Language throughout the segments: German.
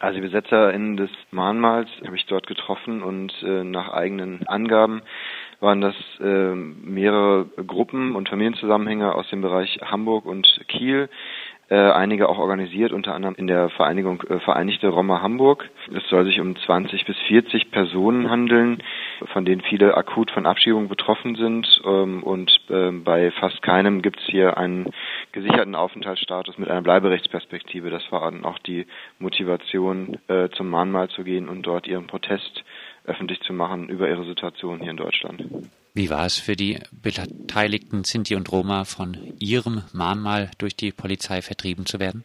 Also die BesetzerInnen des Mahnmals habe ich dort getroffen und äh, nach eigenen Angaben waren das äh, mehrere Gruppen und Familienzusammenhänge aus dem Bereich Hamburg und Kiel, äh, einige auch organisiert, unter anderem in der Vereinigung äh, Vereinigte Roma Hamburg. Es soll sich um 20 bis 40 Personen handeln, von denen viele akut von Abschiebung betroffen sind ähm, und äh, bei fast keinem gibt es hier einen gesicherten Aufenthaltsstatus mit einer Bleiberechtsperspektive. Das war dann auch die Motivation, äh, zum Mahnmal zu gehen und dort ihren Protest öffentlich zu machen über ihre Situation hier in Deutschland. Wie war es für die beteiligten Sinti und Roma, von ihrem Mahnmal durch die Polizei vertrieben zu werden?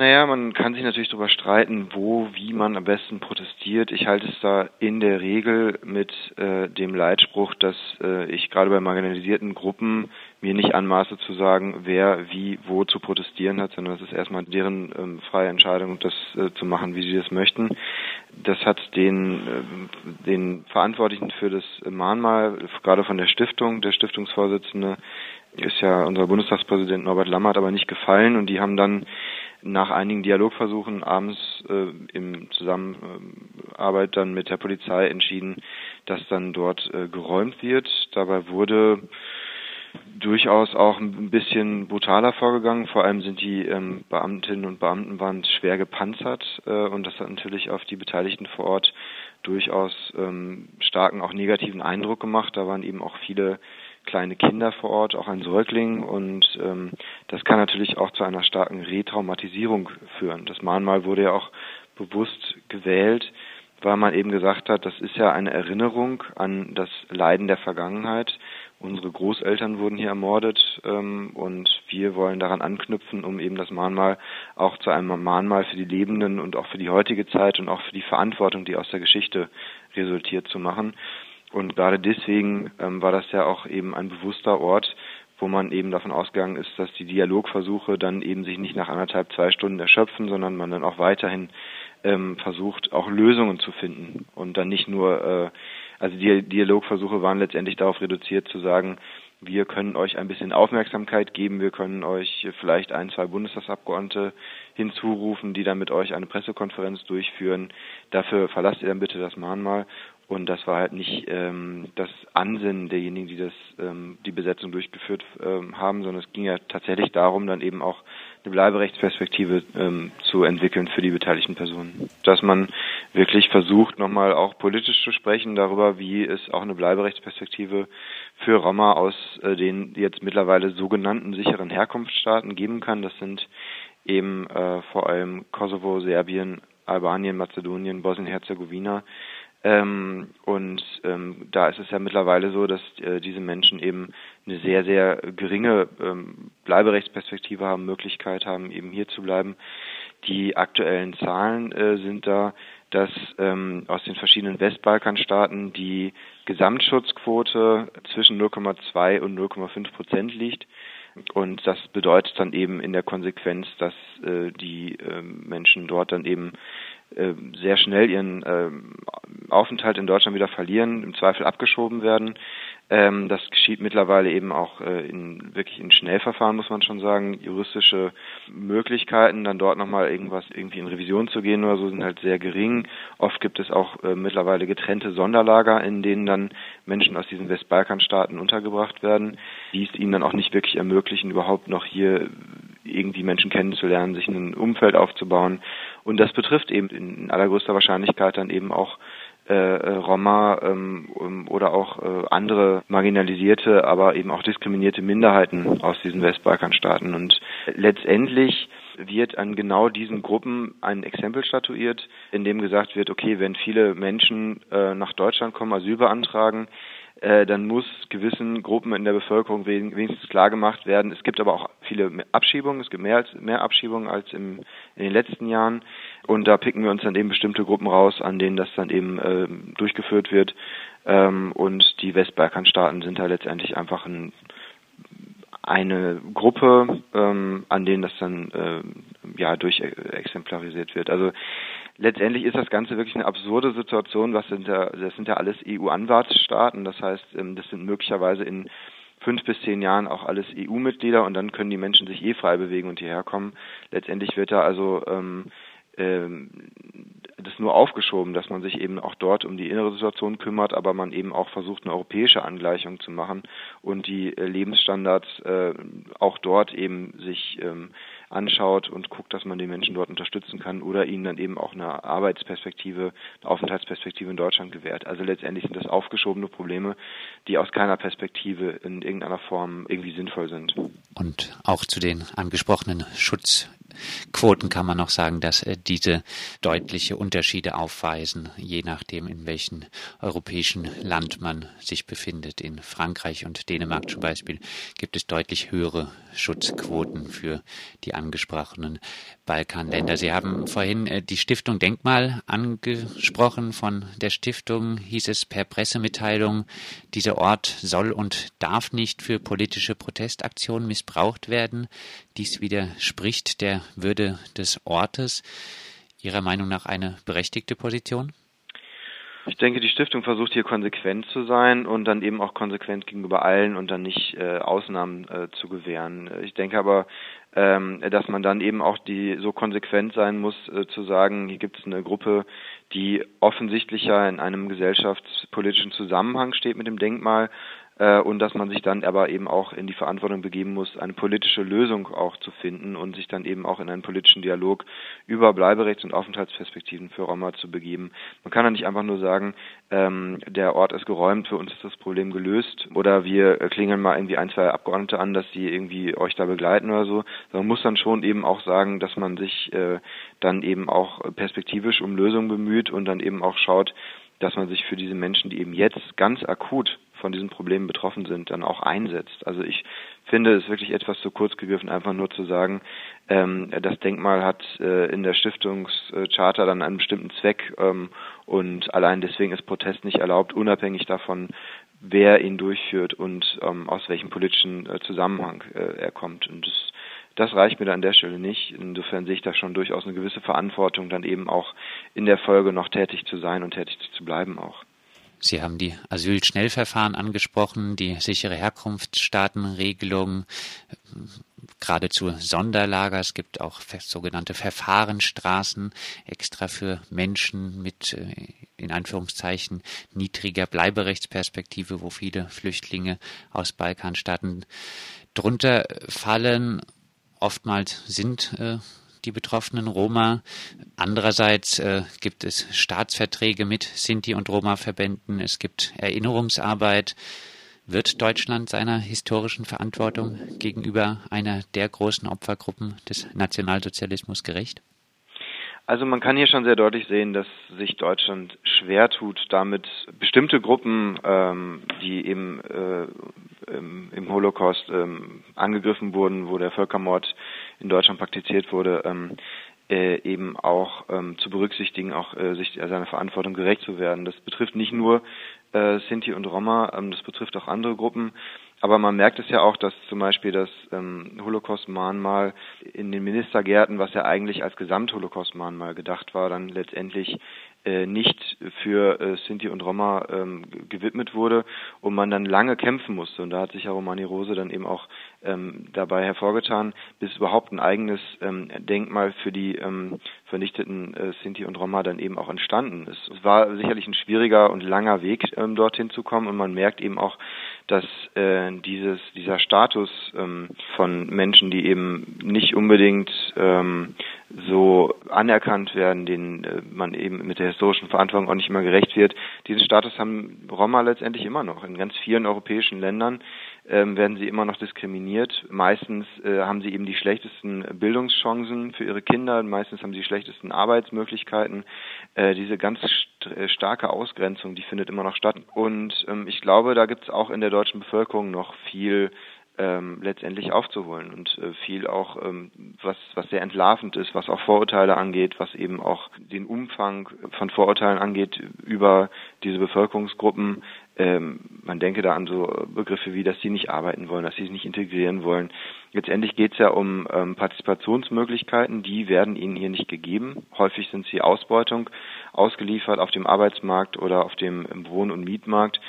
Naja, man kann sich natürlich darüber streiten, wo, wie man am besten protestiert. Ich halte es da in der Regel mit äh, dem Leitspruch, dass äh, ich gerade bei marginalisierten Gruppen mir nicht anmaße zu sagen, wer wie wo zu protestieren hat, sondern es ist erstmal deren ähm, freie Entscheidung, das äh, zu machen, wie sie das möchten. Das hat den, äh, den Verantwortlichen für das Mahnmal, gerade von der Stiftung, der Stiftungsvorsitzende, ist ja unser Bundestagspräsident Norbert Lammert aber nicht gefallen und die haben dann nach einigen Dialogversuchen abends äh, im Zusammenarbeit dann mit der Polizei entschieden, dass dann dort äh, geräumt wird. Dabei wurde durchaus auch ein bisschen brutaler vorgegangen. Vor allem sind die ähm, Beamtinnen und Beamten waren schwer gepanzert äh, und das hat natürlich auf die Beteiligten vor Ort durchaus ähm, starken, auch negativen Eindruck gemacht. Da waren eben auch viele kleine Kinder vor Ort, auch ein Säugling und ähm, das kann natürlich auch zu einer starken Retraumatisierung führen. Das Mahnmal wurde ja auch bewusst gewählt, weil man eben gesagt hat, das ist ja eine Erinnerung an das Leiden der Vergangenheit. Unsere Großeltern wurden hier ermordet ähm, und wir wollen daran anknüpfen, um eben das Mahnmal auch zu einem Mahnmal für die Lebenden und auch für die heutige Zeit und auch für die Verantwortung, die aus der Geschichte resultiert, zu machen. Und gerade deswegen ähm, war das ja auch eben ein bewusster Ort, wo man eben davon ausgegangen ist, dass die Dialogversuche dann eben sich nicht nach anderthalb, zwei Stunden erschöpfen, sondern man dann auch weiterhin ähm, versucht, auch Lösungen zu finden und dann nicht nur, äh, also die Dialogversuche waren letztendlich darauf reduziert zu sagen, wir können euch ein bisschen Aufmerksamkeit geben, wir können euch vielleicht ein, zwei Bundestagsabgeordnete hinzurufen, die dann mit euch eine Pressekonferenz durchführen. Dafür verlasst ihr dann bitte das Mahnmal und das war halt nicht ähm, das Ansinnen derjenigen, die das ähm, die Besetzung durchgeführt ähm, haben, sondern es ging ja tatsächlich darum, dann eben auch eine Bleiberechtsperspektive ähm, zu entwickeln für die beteiligten Personen. Dass man wirklich versucht, nochmal auch politisch zu sprechen darüber, wie es auch eine Bleiberechtsperspektive für Roma aus äh, den jetzt mittlerweile sogenannten sicheren Herkunftsstaaten geben kann. Das sind eben äh, vor allem Kosovo, Serbien, Albanien, Mazedonien, Bosnien-Herzegowina, ähm, und ähm, da ist es ja mittlerweile so, dass äh, diese Menschen eben eine sehr, sehr geringe ähm, Bleiberechtsperspektive haben, Möglichkeit haben, eben hier zu bleiben. Die aktuellen Zahlen äh, sind da, dass ähm, aus den verschiedenen Westbalkanstaaten die Gesamtschutzquote zwischen 0,2 und 0,5 Prozent liegt. Und das bedeutet dann eben in der Konsequenz, dass äh, die äh, Menschen dort dann eben sehr schnell ihren äh, Aufenthalt in Deutschland wieder verlieren, im Zweifel abgeschoben werden. Ähm, das geschieht mittlerweile eben auch äh, in wirklich in Schnellverfahren, muss man schon sagen. Juristische Möglichkeiten, dann dort nochmal irgendwas irgendwie in Revision zu gehen oder so, sind halt sehr gering. Oft gibt es auch äh, mittlerweile getrennte Sonderlager, in denen dann Menschen aus diesen Westbalkanstaaten untergebracht werden, die es ihnen dann auch nicht wirklich ermöglichen, überhaupt noch hier irgendwie Menschen kennenzulernen, sich ein Umfeld aufzubauen. Und das betrifft eben in allergrößter Wahrscheinlichkeit dann eben auch äh, äh Roma ähm, oder auch äh, andere marginalisierte, aber eben auch diskriminierte Minderheiten aus diesen Westbalkanstaaten. Und letztendlich wird an genau diesen Gruppen ein Exempel statuiert, in dem gesagt wird, okay, wenn viele Menschen äh, nach Deutschland kommen, Asyl beantragen, äh, dann muss gewissen Gruppen in der Bevölkerung wenigstens klar gemacht werden. Es gibt aber auch viele Abschiebungen, es gibt mehr als mehr Abschiebungen als im, in den letzten Jahren und da picken wir uns dann eben bestimmte Gruppen raus, an denen das dann eben äh, durchgeführt wird ähm, und die Westbalkanstaaten sind da letztendlich einfach ein, eine Gruppe, ähm, an denen das dann äh, ja durchexemplarisiert wird. Also letztendlich ist das Ganze wirklich eine absurde Situation. Was sind da, das sind ja alles EU-Anwartsstaaten. Das heißt, ähm, das sind möglicherweise in fünf bis zehn Jahren auch alles EU-Mitglieder und dann können die Menschen sich eh frei bewegen und hierher kommen. Letztendlich wird da also ähm, ähm, nur aufgeschoben, dass man sich eben auch dort um die innere Situation kümmert, aber man eben auch versucht, eine europäische Angleichung zu machen und die äh, Lebensstandards äh, auch dort eben sich ähm, anschaut und guckt, dass man die Menschen dort unterstützen kann oder ihnen dann eben auch eine Arbeitsperspektive, eine Aufenthaltsperspektive in Deutschland gewährt. Also letztendlich sind das aufgeschobene Probleme, die aus keiner Perspektive in irgendeiner Form irgendwie sinnvoll sind. Und auch zu den angesprochenen Schutz Quoten kann man noch sagen, dass äh, diese deutliche Unterschiede aufweisen, je nachdem, in welchem europäischen Land man sich befindet. In Frankreich und Dänemark zum Beispiel gibt es deutlich höhere Schutzquoten für die angesprochenen Balkanländer. Sie haben vorhin äh, die Stiftung Denkmal angesprochen. Von der Stiftung hieß es per Pressemitteilung, dieser Ort soll und darf nicht für politische Protestaktionen missbraucht werden. Dies widerspricht der Würde des Ortes. Ihrer Meinung nach eine berechtigte Position? Ich denke, die Stiftung versucht hier konsequent zu sein und dann eben auch konsequent gegenüber allen und dann nicht äh, Ausnahmen äh, zu gewähren. Ich denke aber, ähm, dass man dann eben auch die so konsequent sein muss, äh, zu sagen, hier gibt es eine Gruppe, die offensichtlicher in einem gesellschaftspolitischen Zusammenhang steht mit dem Denkmal und dass man sich dann aber eben auch in die Verantwortung begeben muss, eine politische Lösung auch zu finden und sich dann eben auch in einen politischen Dialog über Bleiberechts- und Aufenthaltsperspektiven für Roma zu begeben. Man kann ja nicht einfach nur sagen, ähm, der Ort ist geräumt, für uns ist das Problem gelöst oder wir klingeln mal irgendwie ein, zwei Abgeordnete an, dass die irgendwie euch da begleiten oder so. Man muss dann schon eben auch sagen, dass man sich äh, dann eben auch perspektivisch um Lösungen bemüht und dann eben auch schaut, dass man sich für diese Menschen, die eben jetzt ganz akut von diesen Problemen betroffen sind, dann auch einsetzt. Also ich finde es wirklich etwas zu kurz gegriffen, einfach nur zu sagen, ähm, das Denkmal hat äh, in der Stiftungscharta dann einen bestimmten Zweck ähm, und allein deswegen ist Protest nicht erlaubt, unabhängig davon, wer ihn durchführt und ähm, aus welchem politischen äh, Zusammenhang äh, er kommt. Und das, das reicht mir da an der Stelle nicht. Insofern sehe ich da schon durchaus eine gewisse Verantwortung, dann eben auch in der Folge noch tätig zu sein und tätig zu bleiben auch. Sie haben die Asylschnellverfahren angesprochen, die sichere Herkunftsstaatenregelung, geradezu Sonderlager. Es gibt auch sogenannte Verfahrensstraßen extra für Menschen mit äh, in Anführungszeichen niedriger Bleiberechtsperspektive, wo viele Flüchtlinge aus Balkanstaaten drunter fallen. Oftmals sind äh, die betroffenen Roma. Andererseits äh, gibt es Staatsverträge mit Sinti und Roma-Verbänden. Es gibt Erinnerungsarbeit. Wird Deutschland seiner historischen Verantwortung gegenüber einer der großen Opfergruppen des Nationalsozialismus gerecht? Also man kann hier schon sehr deutlich sehen, dass sich Deutschland schwer tut, damit bestimmte Gruppen, ähm, die eben äh, im, im Holocaust ähm, angegriffen wurden, wo der Völkermord in Deutschland praktiziert wurde, ähm, äh, eben auch ähm, zu berücksichtigen, auch äh, sich seiner Verantwortung gerecht zu werden. Das betrifft nicht nur äh, Sinti und Roma, ähm, das betrifft auch andere Gruppen. Aber man merkt es ja auch, dass zum Beispiel das ähm, Holocaust-Mahnmal in den Ministergärten, was ja eigentlich als Gesamt-Holocaust-Mahnmal gedacht war, dann letztendlich äh, nicht für äh, Sinti und Roma ähm, gewidmet wurde und man dann lange kämpfen musste. Und da hat sich ja Romani Rose dann eben auch ähm, dabei hervorgetan, bis überhaupt ein eigenes ähm, Denkmal für die ähm, vernichteten äh, Sinti und Roma dann eben auch entstanden ist. Es war sicherlich ein schwieriger und langer Weg, ähm, dorthin zu kommen und man merkt eben auch, dass äh, dieses, dieser Status ähm, von Menschen, die eben nicht unbedingt ähm, so anerkannt werden, denen äh, man eben mit der historischen Verantwortung auch nicht immer gerecht wird. Diesen Status haben Roma letztendlich immer noch. In ganz vielen europäischen Ländern ähm, werden sie immer noch diskriminiert. Meistens äh, haben sie eben die schlechtesten Bildungschancen für ihre Kinder, meistens haben sie die schlechtesten Arbeitsmöglichkeiten. Äh, diese ganz st äh, starke Ausgrenzung, die findet immer noch statt. Und ähm, ich glaube, da gibt es auch in der deutschen Bevölkerung noch viel ähm, letztendlich aufzuholen und äh, viel auch, ähm, was, was sehr entlarvend ist, was auch Vorurteile angeht, was eben auch den Umfang von Vorurteilen angeht über diese Bevölkerungsgruppen. Ähm, man denke da an so Begriffe wie, dass sie nicht arbeiten wollen, dass sie sich nicht integrieren wollen. Letztendlich geht es ja um ähm, Partizipationsmöglichkeiten, die werden ihnen hier nicht gegeben. Häufig sind sie Ausbeutung ausgeliefert auf dem Arbeitsmarkt oder auf dem Wohn- und Mietmarkt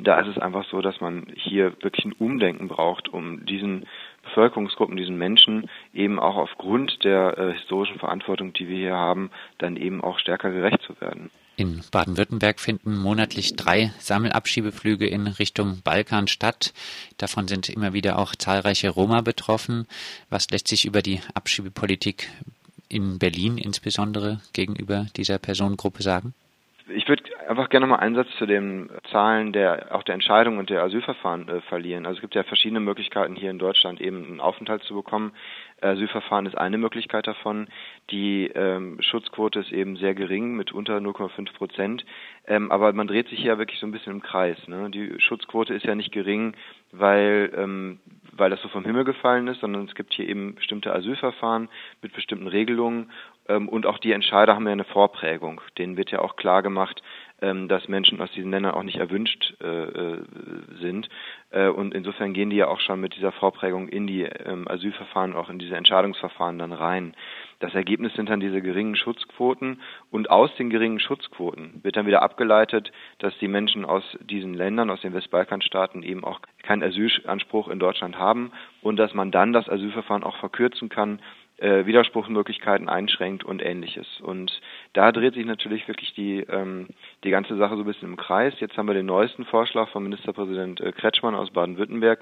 da ist es einfach so, dass man hier wirklich ein Umdenken braucht, um diesen Bevölkerungsgruppen, diesen Menschen eben auch aufgrund der äh, historischen Verantwortung, die wir hier haben, dann eben auch stärker gerecht zu werden. In Baden-Württemberg finden monatlich drei Sammelabschiebeflüge in Richtung Balkan statt. Davon sind immer wieder auch zahlreiche Roma betroffen. Was lässt sich über die Abschiebepolitik in Berlin insbesondere gegenüber dieser Personengruppe sagen? Ich würde einfach gerne mal einen Satz zu den Zahlen der auch der Entscheidung und der Asylverfahren äh, verlieren. Also es gibt ja verschiedene Möglichkeiten hier in Deutschland eben einen Aufenthalt zu bekommen. Asylverfahren ist eine Möglichkeit davon. Die ähm, Schutzquote ist eben sehr gering mit unter 0,5 Prozent. Ähm, aber man dreht sich hier wirklich so ein bisschen im Kreis. Ne? Die Schutzquote ist ja nicht gering, weil ähm, weil das so vom Himmel gefallen ist, sondern es gibt hier eben bestimmte Asylverfahren mit bestimmten Regelungen und auch die Entscheider haben ja eine Vorprägung. Denen wird ja auch klar gemacht, ähm, dass Menschen aus diesen Ländern auch nicht erwünscht äh, äh, sind. Äh, und insofern gehen die ja auch schon mit dieser Vorprägung in die ähm, Asylverfahren, auch in diese Entscheidungsverfahren dann rein. Das Ergebnis sind dann diese geringen Schutzquoten und aus den geringen Schutzquoten wird dann wieder abgeleitet, dass die Menschen aus diesen Ländern, aus den Westbalkanstaaten eben auch keinen Asylanspruch in Deutschland haben und dass man dann das Asylverfahren auch verkürzen kann äh, Widerspruchsmöglichkeiten einschränkt und ähnliches. Und da dreht sich natürlich wirklich die, ähm, die ganze Sache so ein bisschen im Kreis. Jetzt haben wir den neuesten Vorschlag von Ministerpräsident äh, Kretschmann aus Baden-Württemberg,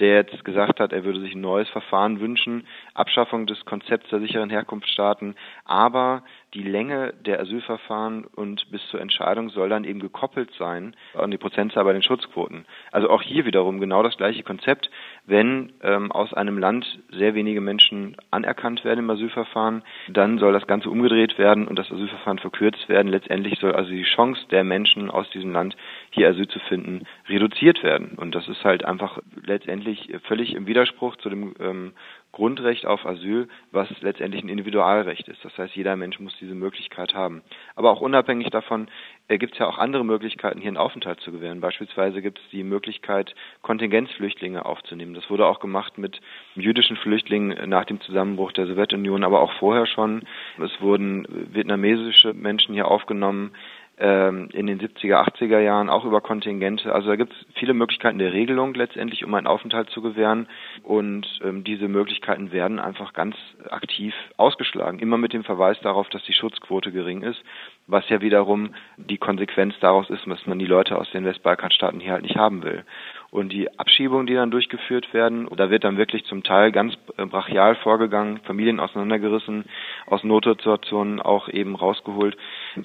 der jetzt gesagt hat, er würde sich ein neues Verfahren wünschen, Abschaffung des Konzepts der sicheren Herkunftsstaaten, aber die Länge der Asylverfahren und bis zur Entscheidung soll dann eben gekoppelt sein an die Prozentzahl bei den Schutzquoten. Also auch hier wiederum genau das gleiche Konzept. Wenn ähm, aus einem Land sehr wenige Menschen anerkannt werden im Asylverfahren, dann soll das Ganze umgedreht werden und das Asylverfahren verkürzt werden. Letztendlich soll also die Chance der Menschen aus diesem Land, hier Asyl zu finden, reduziert werden. Und das ist halt einfach letztendlich völlig im Widerspruch zu dem ähm, Grundrecht auf Asyl, was letztendlich ein Individualrecht ist. Das heißt, jeder Mensch muss diese Möglichkeit haben. Aber auch unabhängig davon äh, gibt es ja auch andere Möglichkeiten, hier einen Aufenthalt zu gewähren. Beispielsweise gibt es die Möglichkeit, Kontingenzflüchtlinge aufzunehmen. Das wurde auch gemacht mit jüdischen Flüchtlingen nach dem Zusammenbruch der Sowjetunion, aber auch vorher schon. Es wurden vietnamesische Menschen hier aufgenommen ähm, in den 70er, 80er Jahren auch über Kontingente. Also da gibt es viele Möglichkeiten der Regelung letztendlich, um einen Aufenthalt zu gewähren. Und ähm, diese Möglichkeiten werden einfach ganz aktiv ausgeschlagen. Immer mit dem Verweis darauf, dass die Schutzquote gering ist, was ja wiederum die Konsequenz daraus ist, dass man die Leute aus den Westbalkanstaaten hier halt nicht haben will. Und die Abschiebungen, die dann durchgeführt werden, da wird dann wirklich zum Teil ganz äh, brachial vorgegangen, Familien auseinandergerissen, aus Notsituationen auch eben rausgeholt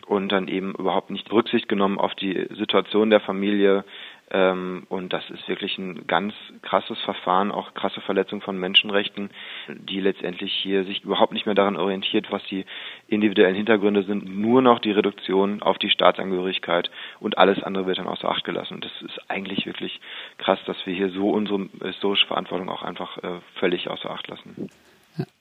und dann eben überhaupt nicht Rücksicht genommen auf die Situation der Familie, und das ist wirklich ein ganz krasses Verfahren, auch krasse Verletzung von Menschenrechten, die letztendlich hier sich überhaupt nicht mehr daran orientiert, was die individuellen Hintergründe sind, nur noch die Reduktion auf die Staatsangehörigkeit und alles andere wird dann außer Acht gelassen. Und das ist eigentlich wirklich krass, dass wir hier so unsere historische Verantwortung auch einfach äh, völlig außer Acht lassen.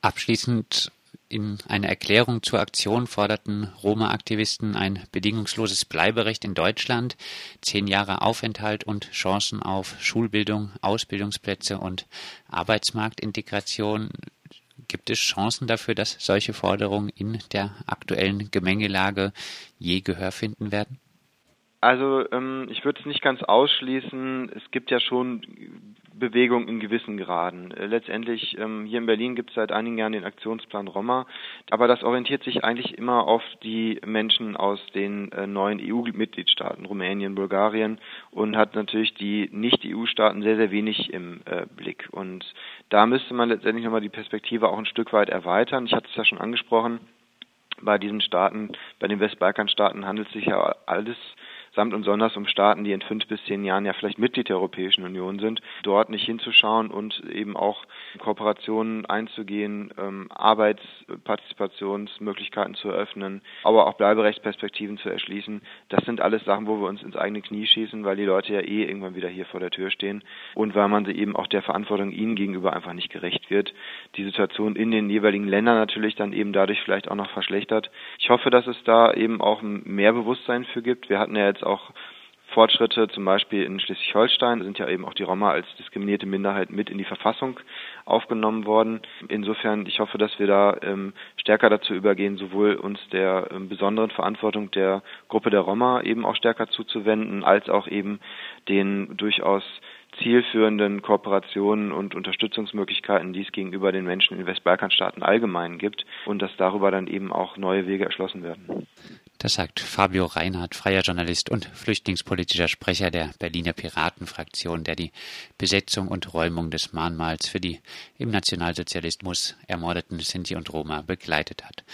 Abschließend in einer Erklärung zur Aktion forderten Roma-Aktivisten ein bedingungsloses Bleiberecht in Deutschland, zehn Jahre Aufenthalt und Chancen auf Schulbildung, Ausbildungsplätze und Arbeitsmarktintegration. Gibt es Chancen dafür, dass solche Forderungen in der aktuellen Gemengelage je Gehör finden werden? Also ähm, ich würde es nicht ganz ausschließen. Es gibt ja schon Bewegung in gewissen Graden. Äh, letztendlich ähm, hier in Berlin gibt es seit einigen Jahren den Aktionsplan Roma, aber das orientiert sich eigentlich immer auf die Menschen aus den äh, neuen EU-Mitgliedstaaten, Rumänien, Bulgarien und hat natürlich die Nicht-EU-Staaten sehr, sehr wenig im äh, Blick. Und da müsste man letztendlich nochmal die Perspektive auch ein Stück weit erweitern. Ich hatte es ja schon angesprochen, bei diesen Staaten, bei den Westbalkanstaaten handelt es sich ja alles samt und sonders um Staaten, die in fünf bis zehn Jahren ja vielleicht Mitglied der Europäischen Union sind, dort nicht hinzuschauen und eben auch Kooperationen einzugehen, ähm, Arbeitspartizipationsmöglichkeiten zu eröffnen, aber auch Bleiberechtsperspektiven zu erschließen. Das sind alles Sachen, wo wir uns ins eigene Knie schießen, weil die Leute ja eh irgendwann wieder hier vor der Tür stehen und weil man sie eben auch der Verantwortung ihnen gegenüber einfach nicht gerecht wird. Die Situation in den jeweiligen Ländern natürlich dann eben dadurch vielleicht auch noch verschlechtert. Ich hoffe, dass es da eben auch mehr Bewusstsein für gibt. Wir hatten ja jetzt auch Fortschritte, zum Beispiel in Schleswig-Holstein sind ja eben auch die Roma als diskriminierte Minderheit mit in die Verfassung aufgenommen worden. Insofern, ich hoffe, dass wir da ähm, stärker dazu übergehen, sowohl uns der ähm, besonderen Verantwortung der Gruppe der Roma eben auch stärker zuzuwenden, als auch eben den durchaus zielführenden Kooperationen und Unterstützungsmöglichkeiten, die es gegenüber den Menschen in den Westbalkanstaaten allgemein gibt und dass darüber dann eben auch neue Wege erschlossen werden. Das sagt Fabio Reinhardt, freier Journalist und flüchtlingspolitischer Sprecher der Berliner Piratenfraktion, der die Besetzung und Räumung des Mahnmals für die im Nationalsozialismus ermordeten Sinti und Roma begleitet hat.